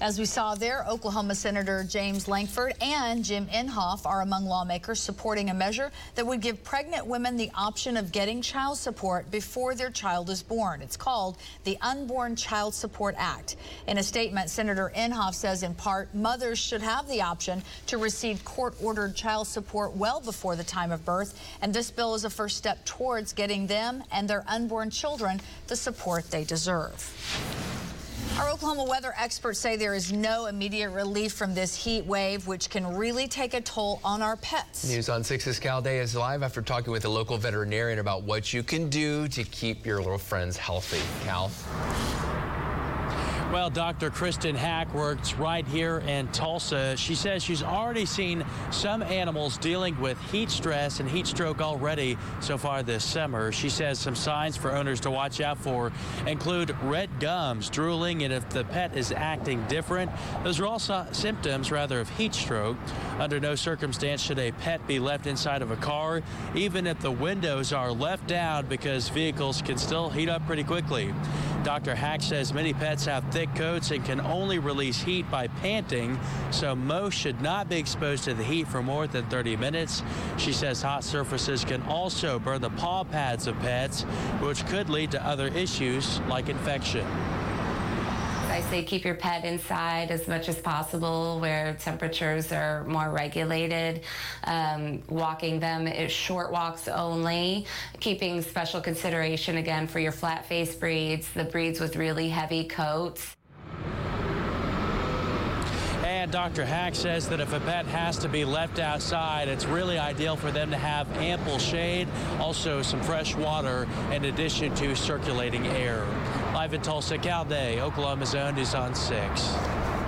As we saw there, Oklahoma Senator James Lankford and Jim Inhofe are among lawmakers supporting a measure that would give pregnant women the option of getting child support before their child is born. It's called the Unborn Child Support Act. In a statement, Senator Inhofe says in part, mothers should have the option to receive court-ordered child support well before the time of birth, and this bill is a first step towards getting them and their unborn children the support they deserve. Our Oklahoma weather experts say there is no immediate relief from this heat wave, which can really take a toll on our pets. News on 6's Cal Day is live after talking with a local veterinarian about what you can do to keep your little friends healthy. Cal? Well, Dr. Kristen Hack works right here in Tulsa. She says she's already seen some animals dealing with heat stress and heat stroke already so far this summer. She says some signs for owners to watch out for include red gums, drooling, and if the pet is acting different. Those are all symptoms, rather, of heat stroke. Under no circumstance should a pet be left inside of a car, even if the windows are left down because vehicles can still heat up pretty quickly. Dr. Hack says many pets have thick coats and can only release heat by panting, so most should not be exposed to the heat for more than 30 minutes. She says hot surfaces can also burn the paw pads of pets, which could lead to other issues like infection. I say keep your pet inside as much as possible where temperatures are more regulated. Um, walking them is short walks only. Keeping special consideration again for your flat face breeds, the breeds with really heavy coats. Dr. Hack says that if a pet has to be left outside, it's really ideal for them to have ample shade, also some fresh water, in addition to circulating air. Live in Tulsa, Cal Day, Oklahoma's own News on 6.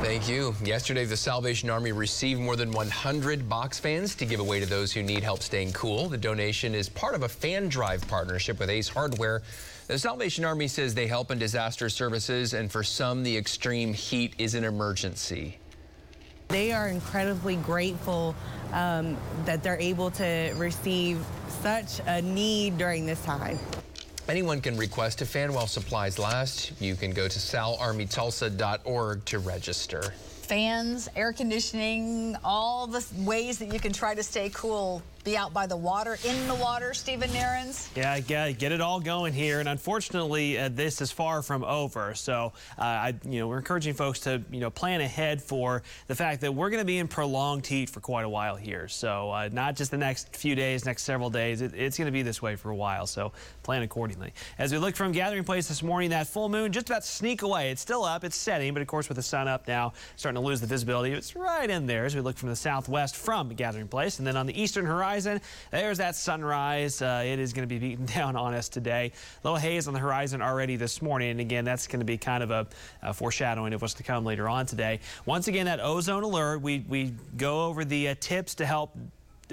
Thank you. Yesterday, the Salvation Army received more than 100 box fans to give away to those who need help staying cool. The donation is part of a fan drive partnership with Ace Hardware. The Salvation Army says they help in disaster services, and for some, the extreme heat is an emergency. They are incredibly grateful um, that they're able to receive such a need during this time. Anyone can request a fan while supplies last. You can go to salarmytulsa.org to register. Fans, air conditioning, all the ways that you can try to stay cool be out by the water, in the water, Stephen Nehrenz? Yeah, get, get it all going here. And unfortunately, uh, this is far from over. So, uh, I, you know, we're encouraging folks to, you know, plan ahead for the fact that we're going to be in prolonged heat for quite a while here. So, uh, not just the next few days, next several days. It, it's going to be this way for a while. So, plan accordingly. As we look from Gathering Place this morning, that full moon just about to sneak away. It's still up, it's setting, but of course, with the sun up now, starting to lose the visibility. It's right in there as we look from the southwest from Gathering Place. And then on the eastern horizon, horizon. There's that sunrise. Uh, it is going to be beaten down on us today. A little haze on the horizon already this morning. And again, that's going to be kind of a, a, foreshadowing of what's to come later on today. Once again, that ozone alert, we, we go over the uh, tips to help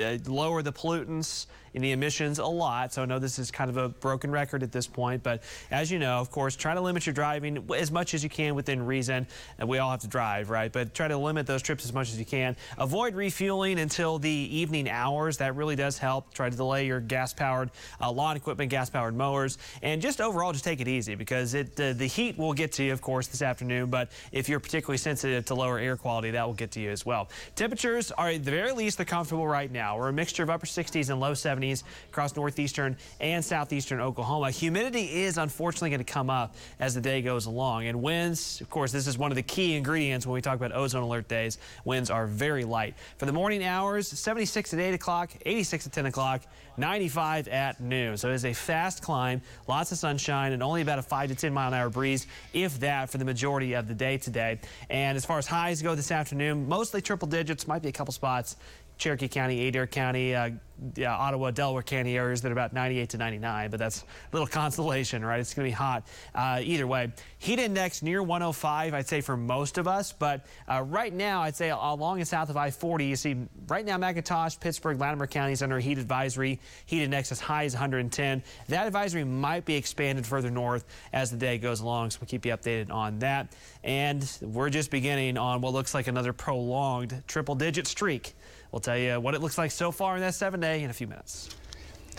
uh, lower the pollutants in the emissions a lot. So I know this is kind of a broken record at this point, but as you know, of course, try to limit your driving as much as you can within reason. And we all have to drive, right? But try to limit those trips as much as you can. Avoid refueling until the evening hours. That really does help. Try to delay your gas-powered uh, lawn equipment, gas-powered mowers, and just overall, just take it easy because it uh, the heat will get to you, of course, this afternoon. But if you're particularly sensitive to lower air quality, that will get to you as well. Temperatures are at the very least they're comfortable right now. We're a mixture of upper 60s and low 70s 70s across northeastern and southeastern Oklahoma. Humidity is unfortunately going to come up as the day goes along. And winds, of course, this is one of the key ingredients when we talk about ozone alert days. Winds are very light. For the morning hours, 76 at 8 o'clock, 86 at 10 o'clock, 95 at noon. So it is a fast climb, lots of sunshine, and only about a 5 to 10 mile an hour breeze, if that, for the majority of the day today. And as far as highs go this afternoon, mostly triple digits, might be a couple spots. Cherokee County, Adair County, uh, yeah, Ottawa, Delaware County areas that are about 98 to 99, but that's a little consolation, right? It's going to be hot uh, either way. Heat index near 105, I'd say, for most of us, but uh, right now, I'd say along and south of I-40, you see right now McIntosh, Pittsburg, Latimer counties under heat advisory. Heat index as high as 110. That advisory might be expanded further north as the day goes along, so we'll keep you updated on that. And we're just beginning on what looks like another prolonged triple-digit streak. We'll tell you what it looks like so far in that seven day in a few minutes.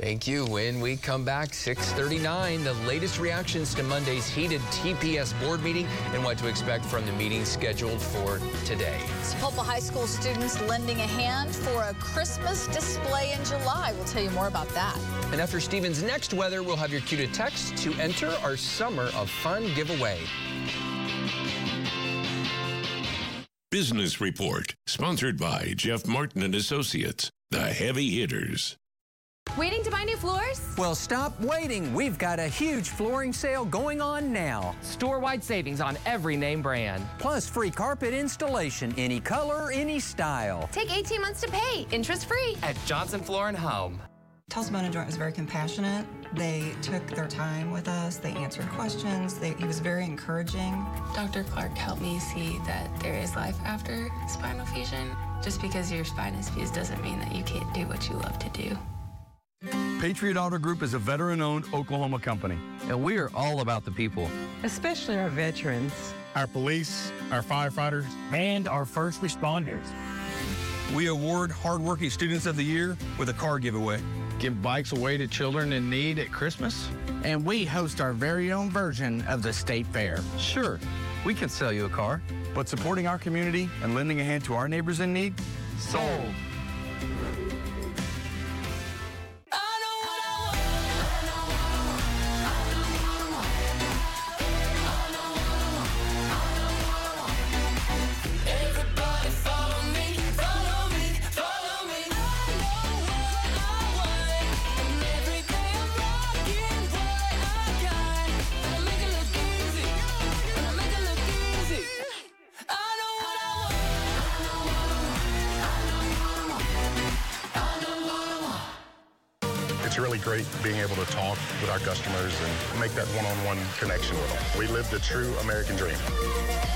Thank you. When we come back, 639, the latest reactions to Monday's heated TPS board meeting and what to expect from the meeting scheduled for today. Sapulpa High School students lending a hand for a Christmas display in July. We'll tell you more about that. And after Stephen's next weather, we'll have your cue to text to enter our Summer of Fun giveaway. Business Report, sponsored by Jeff Martin and Associates, the heavy hitters. Waiting to buy new floors? Well, stop waiting. We've got a huge flooring sale going on now. Store-wide savings on every name brand. Plus free carpet installation, any color, any style. Take 18 months to pay, interest free. At Johnson Floor and Home. Tulsa Bone and Joint was very compassionate. They took their time with us. They answered questions. They, he was very encouraging. Dr. Clark helped me see that there is life after spinal fusion. Just because your spine is fused doesn't mean that you can't do what you love to do. Patriot Auto Group is a veteran-owned Oklahoma company. And we are all about the people. Especially our veterans. Our police, our firefighters, and our first responders. We award hardworking students of the year with a car giveaway give bikes away to children in need at Christmas. And we host our very own version of the state fair. Sure, we can sell you a car. But supporting our community and lending a hand to our neighbors in need? Sold. The true American dream.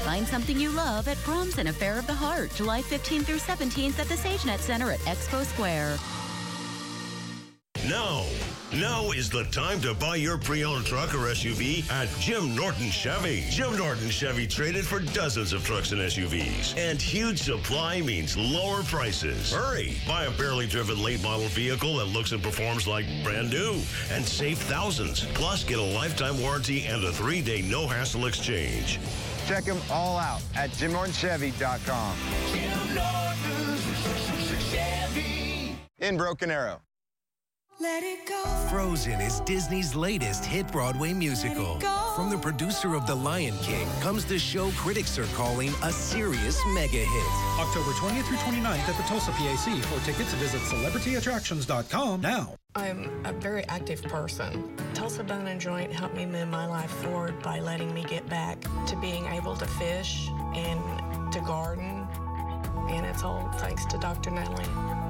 Find something you love at Proms and Affair of the Heart, July 15th through 17th at the SageNet Center at Expo Square. No. Now is the time to buy your pre-owned truck or SUV at Jim Norton Chevy. Jim Norton Chevy traded for dozens of trucks and SUVs. And huge supply means lower prices. Hurry! Buy a barely driven late model vehicle that looks and performs like brand new and save thousands. Plus, get a lifetime warranty and a three-day no-hassle exchange. Check them all out at JimNortonChevy.com. Jim Norton Chevy. In Broken Arrow. Let it go. Frozen is Disney's latest hit Broadway musical. From the producer of The Lion King comes the show critics are calling a serious mega hit. October 20th through 29th at the Tulsa PAC. For tickets, visit celebrityattractions.com now. I'm a very active person. Tulsa Bone and Joint helped me move my life forward by letting me get back to being able to fish and to garden. And it's all thanks to Dr. Natalie.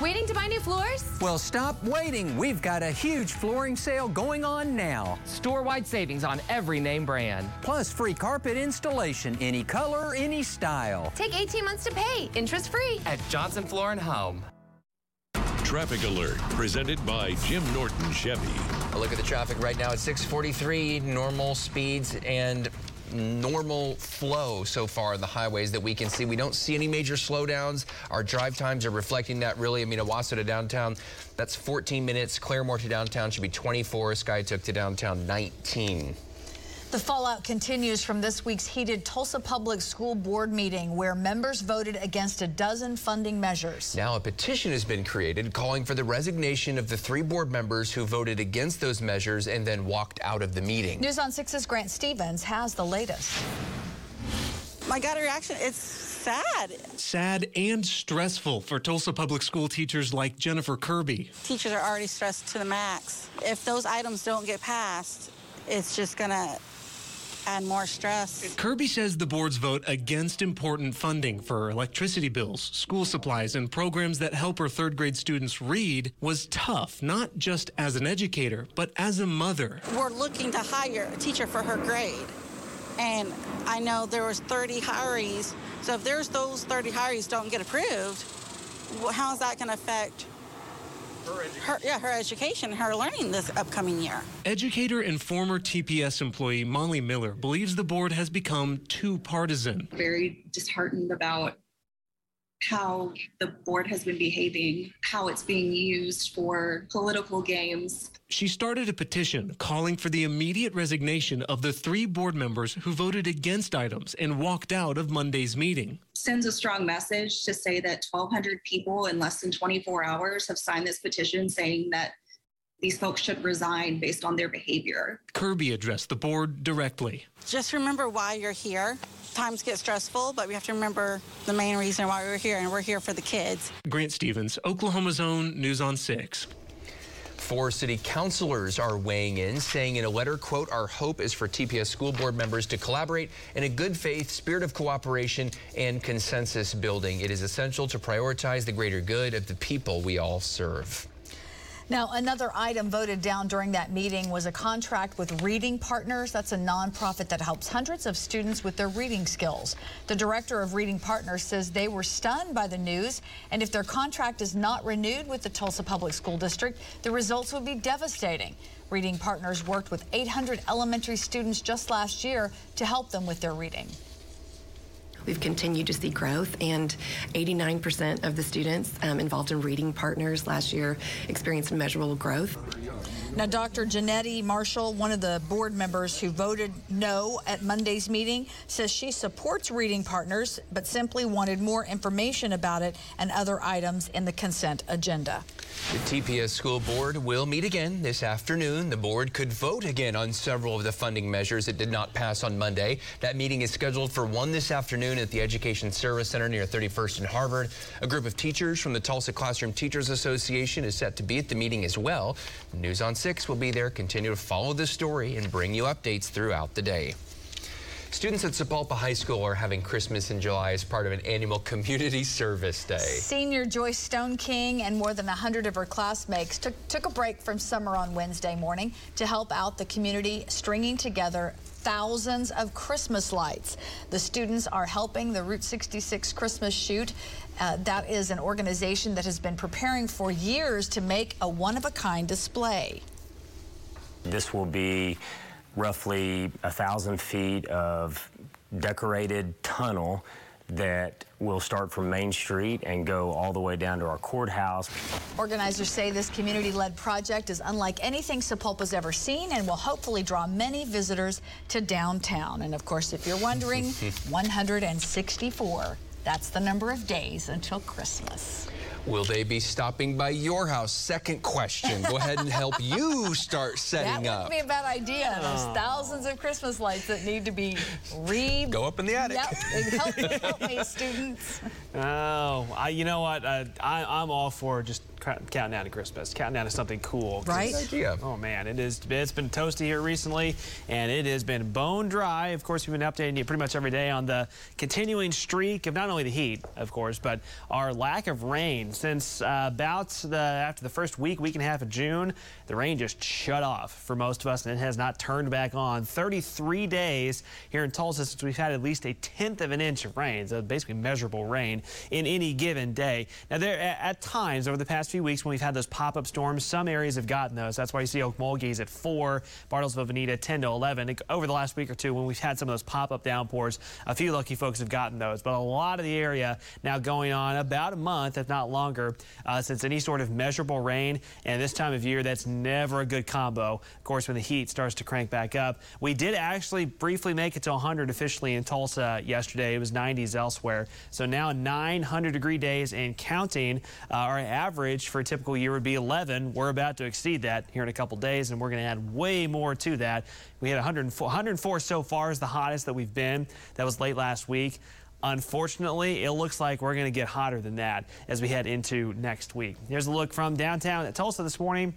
Waiting to buy new floors? Well, stop waiting. We've got a huge flooring sale going on now. Store-wide savings on every name brand. Plus free carpet installation, any color, any style. Take 18 months to pay, interest free. At Johnson Floor and Home. Traffic alert presented by Jim Norton Chevy. A look at the traffic right now at 643, normal speeds and normal flow so far on the highways that we can see. We don't see any major slowdowns. Our drive times are reflecting that really. I mean, Owasso to downtown, that's 14 minutes. Claremore to downtown should be 24. Skiatook to downtown, 19. The fallout continues from this week's heated Tulsa Public School Board meeting where members voted against a dozen funding measures. Now a petition has been created calling for the resignation of the three board members who voted against those measures and then walked out of the meeting. News on 6's Grant Stevens has the latest. My gut reaction, it's sad. Sad and stressful for Tulsa Public School teachers like Jennifer Kirby. Teachers are already stressed to the max. If those items don't get passed, it's just going to add more stress. Kirby says the board's vote against important funding for electricity bills, school supplies, and programs that help her third grade students read was tough, not just as an educator, but as a mother. We're looking to hire a teacher for her grade. And I know there was 30 hirees. So if there's those 30 hirees don't get approved, how is that going to affect her, yeah, her education, her learning this upcoming year. Educator and former TPS employee Molly Miller believes the board has become too partisan. Very disheartened about how the board has been behaving, how it's being used for political games. She started a petition calling for the immediate resignation of the three board members who voted against items and walked out of Monday's meeting. Sends a strong message to say that 1,200 people in less than 24 hours have signed this petition saying that these folks should resign based on their behavior. Kirby addressed the board directly. Just remember why you're here. Times get stressful, but we have to remember the main reason why we're here, and we're here for the kids. Grant Stevens, Oklahoma's own News on 6. Four city councilors are weighing in, saying in a letter, quote, our hope is for TPS school board members to collaborate in a good faith spirit of cooperation and consensus building. It is essential to prioritize the greater good of the people we all serve. Now, another item voted down during that meeting was a contract with Reading Partners. That's a nonprofit that helps hundreds of students with their reading skills. The director of Reading Partners says they were stunned by the news, and if their contract is not renewed with the Tulsa Public School District, the results would be devastating. Reading Partners worked with 800 elementary students just last year to help them with their reading. We've continued to see growth, and 89% of the students um, involved in reading partners last year experienced measurable growth. Now, Dr. Jennettie Marshall, one of the board members who voted no at Monday's meeting, says she supports reading partners, but simply wanted more information about it and other items in the consent agenda. The TPS school board will meet again this afternoon. The board could vote again on several of the funding measures it did not pass on Monday. That meeting is scheduled for one this afternoon at the Education Service Center near 31st and Harvard. A group of teachers from the Tulsa Classroom Teachers Association is set to be at the meeting as well. News on 6 will be there. Continue to follow this story and bring you updates throughout the day. Students at Sapulpa High School are having Christmas in July as part of an annual community service day. Senior Joyce Stone King and more than 100 of her classmates took, took a break from summer on Wednesday morning to help out the community, stringing together thousands of Christmas lights. The students are helping the Route 66 Christmas Chute. Uh, that is an organization that has been preparing for years to make a one-of-a-kind display. This will be roughly a thousand feet of decorated tunnel that will start from Main Street and go all the way down to our courthouse. Organizers say this community-led project is unlike anything Sapulpa's ever seen and will hopefully draw many visitors to downtown. And of course, if you're wondering, 164. That's the number of days until Christmas. Will they be stopping by your house? Second question. Go ahead and help you start setting that up. That would be a bad idea. There's oh. thousands of Christmas lights that need to be re. Go up in the attic. Yep. help, me, help me, students. Oh, I, you know what? Uh, I, I'm all for just counting down to Christmas, counting down to something cool. Right? idea. Oh man, it is. It's been toasty here recently, and it has been bone dry. Of course, we've been updating you pretty much every day on the continuing streak of not only the heat, of course, but our lack of rain since uh, about the after the first week, week and a half of June. The rain just shut off for most of us, and it has not turned back on. 33 days here in Tulsa since we've had at least a tenth of an inch of rain, so basically measurable rain in any given day. Now, there at times over the past few weeks when we've had those pop-up storms. Some areas have gotten those. That's why you see Okmulgee's at 4, Bartlesville, Vinita 10 to 11. Over the last week or two when we've had some of those pop-up downpours, a few lucky folks have gotten those. But a lot of the area now going on about a month, if not longer, uh, since any sort of measurable rain. And this time of year, that's never a good combo. Of course, when the heat starts to crank back up. We did actually briefly make it to 100 officially in Tulsa yesterday. It was 90s elsewhere. So now 900 degree days and counting. Uh, our average for a typical year would be 11. We're about to exceed that here in a couple days, and we're going to add way more to that. We had 104, 104 so far is the hottest that we've been. That was late last week. Unfortunately, it looks like we're going to get hotter than that as we head into next week. Here's a look from downtown at Tulsa this morning.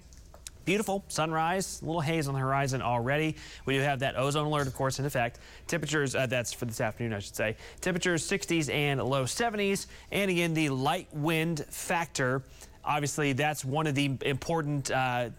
Beautiful sunrise, a little haze on the horizon already. We do have that ozone alert, of course, in effect. Temperatures, uh, that's for this afternoon, I should say. Temperatures 60s and low 70s. And again, the light wind factor. Obviously, that's one of the important uh,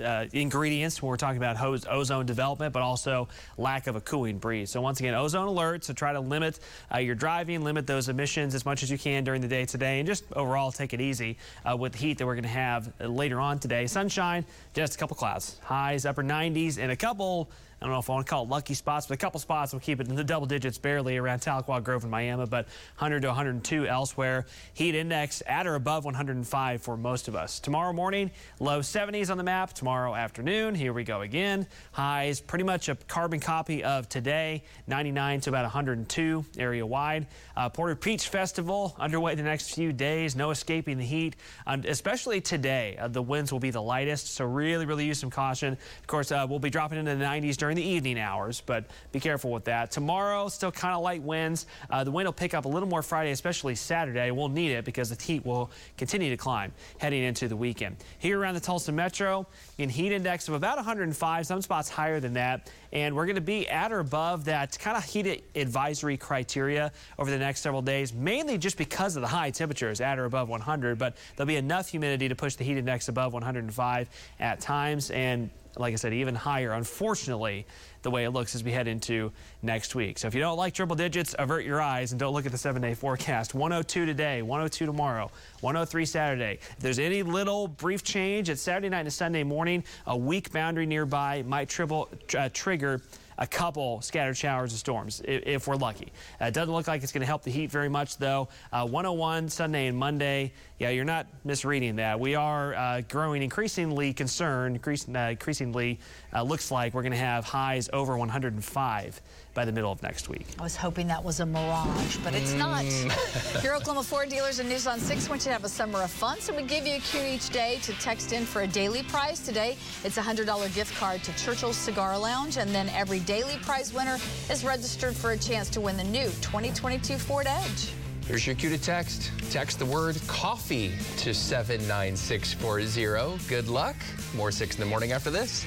uh, ingredients when we're talking about ozone development, but also lack of a cooling breeze. So once again, ozone alert. So try to limit uh, your driving, limit those emissions as much as you can during the day today, and just overall take it easy uh, with the heat that we're going to have later on today. Sunshine, just a couple clouds. Highs upper 90s and a couple I don't know if I want to call it lucky spots, but a couple spots will keep it in the double digits barely around Tahlequah Grove and Miami, but 100 to 102 elsewhere. Heat index at or above 105 for most of us. Tomorrow morning, low 70s on the map. Tomorrow afternoon, here we go again. Highs pretty much a carbon copy of today, 99 to about 102 area wide. Uh, Porter Peach Festival underway the next few days. No escaping the heat, um, especially today. Uh, the winds will be the lightest, so really, really use some caution. Of course, uh, we'll be dropping into the 90s during during the evening hours, but be careful with that. Tomorrow, still kind of light winds. Uh, the wind will pick up a little more Friday, especially Saturday. We'll need it because the heat will continue to climb heading into the weekend. Here around the Tulsa Metro, in heat index of about 105, some spots higher than that. And we're going to be at or above that kind of heat advisory criteria over the next several days, mainly just because of the high temperatures at or above 100. But there'll be enough humidity to push the heat index above 105 at times. And like I said, even higher, unfortunately, the way it looks as we head into next week. So if you don't like triple digits, avert your eyes and don't look at the seven day forecast. 102 today, 102 tomorrow, 103 Saturday. If there's any little brief change, it's Saturday night and Sunday morning. A weak boundary nearby might triple, uh, trigger a couple scattered showers or storms if, if we're lucky. Uh, it doesn't look like it's going to help the heat very much, though. Uh, 101 Sunday and Monday. Yeah, you're not misreading that. We are uh, growing increasingly concerned, uh, increasingly uh, looks like we're going to have highs over 105 by the middle of next week. I was hoping that was a mirage, but it's mm. not. Your Oklahoma Ford dealers and News on 6 want you to have a summer of fun, so we give you a cue each day to text in for a daily prize. Today, it's a $100 gift card to Churchill's Cigar Lounge, and then every daily prize winner is registered for a chance to win the new 2022 Ford Edge. Here's your cue to text. Text the word coffee to 79640. Good luck. More 6 in the morning after this.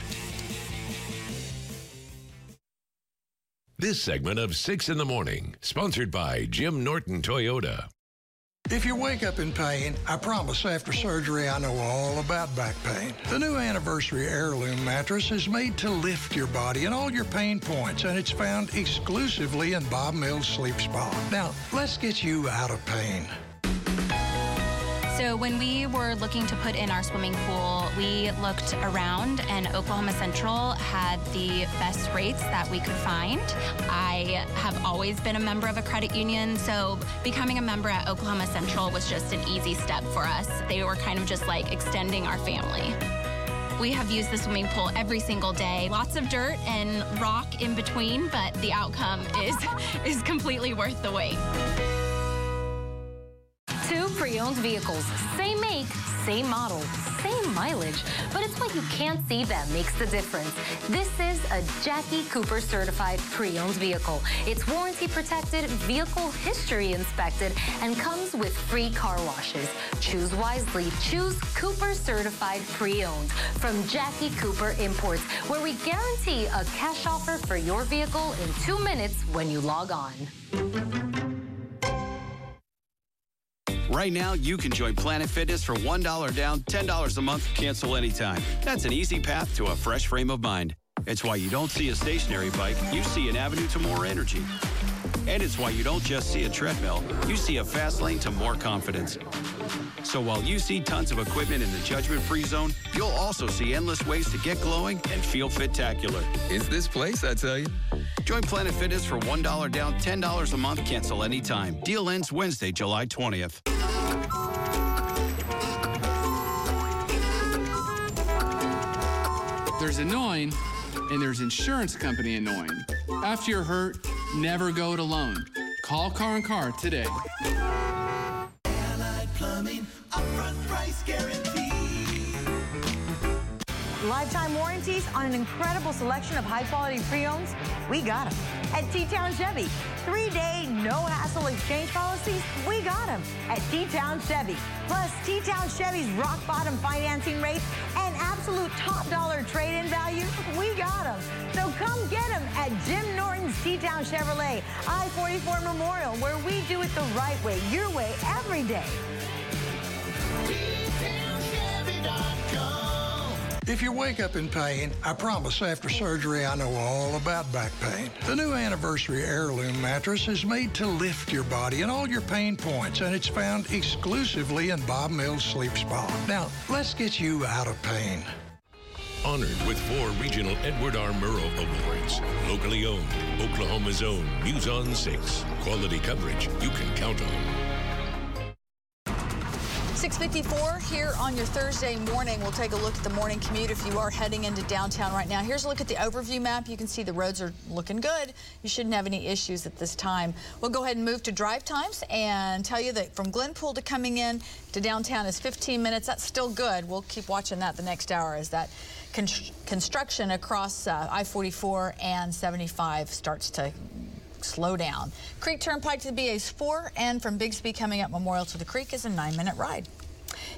This segment of 6 in the Morning, sponsored by Jim Norton Toyota. If you wake up in pain, I promise after surgery I know all about back pain. The new Anniversary Heirloom mattress is made to lift your body and all your pain points, and it's found exclusively in Bob Mills Sleep Spa. Now, let's get you out of pain. So when we were looking to put in our swimming pool, we looked around and Oklahoma Central had the best rates that we could find. I have always been a member of a credit union, so becoming a member at Oklahoma Central was just an easy step for us. They were kind of just like extending our family. We have used the swimming pool every single day. Lots of dirt and rock in between, but the outcome is is completely worth the wait. Two pre-owned vehicles, same make, same model, same mileage, but it's what you can't see that makes the difference. This is a Jackie Cooper certified pre-owned vehicle. It's warranty protected, vehicle history inspected, and comes with free car washes. Choose wisely. Choose Cooper certified pre-owned from Jackie Cooper Imports, where we guarantee a cash offer for your vehicle in two minutes when you log on. Right now, you can join Planet Fitness for $1 down, $10 a month, cancel anytime. That's an easy path to a fresh frame of mind. It's why you don't see a stationary bike, you see an avenue to more energy. And it's why you don't just see a treadmill, you see a fast lane to more confidence. So while you see tons of equipment in the judgment-free zone, you'll also see endless ways to get glowing and feel fit-tacular. It's this place, I tell you. Join Planet Fitness for $1 down, $10 a month, cancel anytime. Deal ends Wednesday, July 20th. There's annoying and there's insurance company annoying. After you're hurt, never go it alone. Call Carr and Carr today. Plumbing, upfront price guarantee. Lifetime warranties on an incredible selection of high-quality pre-owns? We got them. At T-Town Chevy, three-day, no-hassle exchange policies? We got them at T-Town Chevy. Plus, T-Town Chevy's rock-bottom financing rates and absolute top-dollar trade-in value? We got them. So come get them at Jim Norton's T-Town Chevrolet, I-44 Memorial, where we do it the right way, your way, every day. If you wake up in pain, I promise after surgery I know all about back pain. The new Anniversary Heirloom mattress is made to lift your body and all your pain points, and it's found exclusively in Bob Mills Sleep Spa. Now, let's get you out of pain. Honored with four regional Edward R. Murrow Awards. Locally owned, Oklahoma's own News on 6. Quality coverage you can count on. 654 here on your Thursday morning. We'll take a look at the morning commute if you are heading into downtown right now. Here's a look at the overview map. You can see the roads are looking good. You shouldn't have any issues at this time. We'll go ahead and move to drive times and tell you that from Glenpool to coming in to downtown is 15 minutes. That's still good. We'll keep watching that the next hour as that con construction across uh, I-44 and 75 starts to slow down. Creek Turnpike to the BA's 4 and from Bixby coming up Memorial to the Creek is a nine minute ride.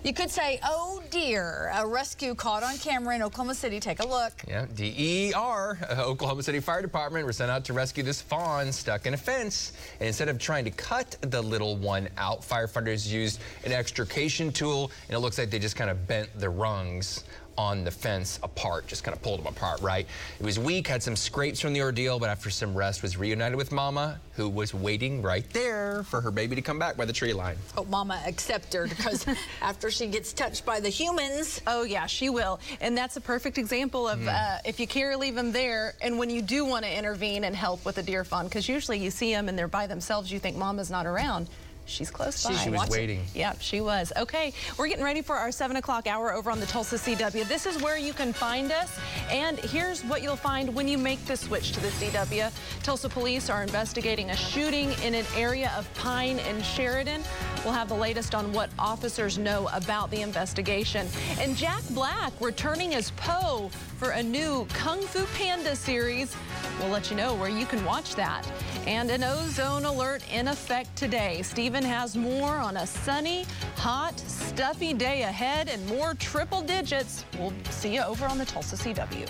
You could say, oh dear, a rescue caught on camera in Oklahoma City. Take a look. Yeah, DER, uh, Oklahoma City Fire Department, were sent out to rescue this fawn stuck in a fence. And instead of trying to cut the little one out, firefighters used an extrication tool, and it looks like they just kind of bent the rungs on the fence apart, just kind of pulled them apart, right? It was weak, had some scrapes from the ordeal, but after some rest was reunited with Mama, who was waiting right there for her baby to come back by the tree line. Oh, Mama accept her because after she gets touched by the humans. Oh, yeah, she will. And that's a perfect example of mm. uh, if you care, leave them there. And when you do want to intervene and help with a deer fawn, because usually you see them and they're by themselves, you think Mama's not around. She's close by. She was waiting. Yep, she was. Okay, we're getting ready for our 7 o'clock hour over on the Tulsa CW. This is where you can find us, and here's what you'll find when you make the switch to the CW. Tulsa police are investigating a shooting in an area of Pine and Sheridan. We'll have the latest on what officers know about the investigation. And Jack Black returning as Po for a new Kung Fu Panda series. We'll let you know where you can watch that. And an ozone alert in effect today. Stephen has more on a sunny, hot, stuffy day ahead and more triple digits. We'll see you over on the Tulsa CW.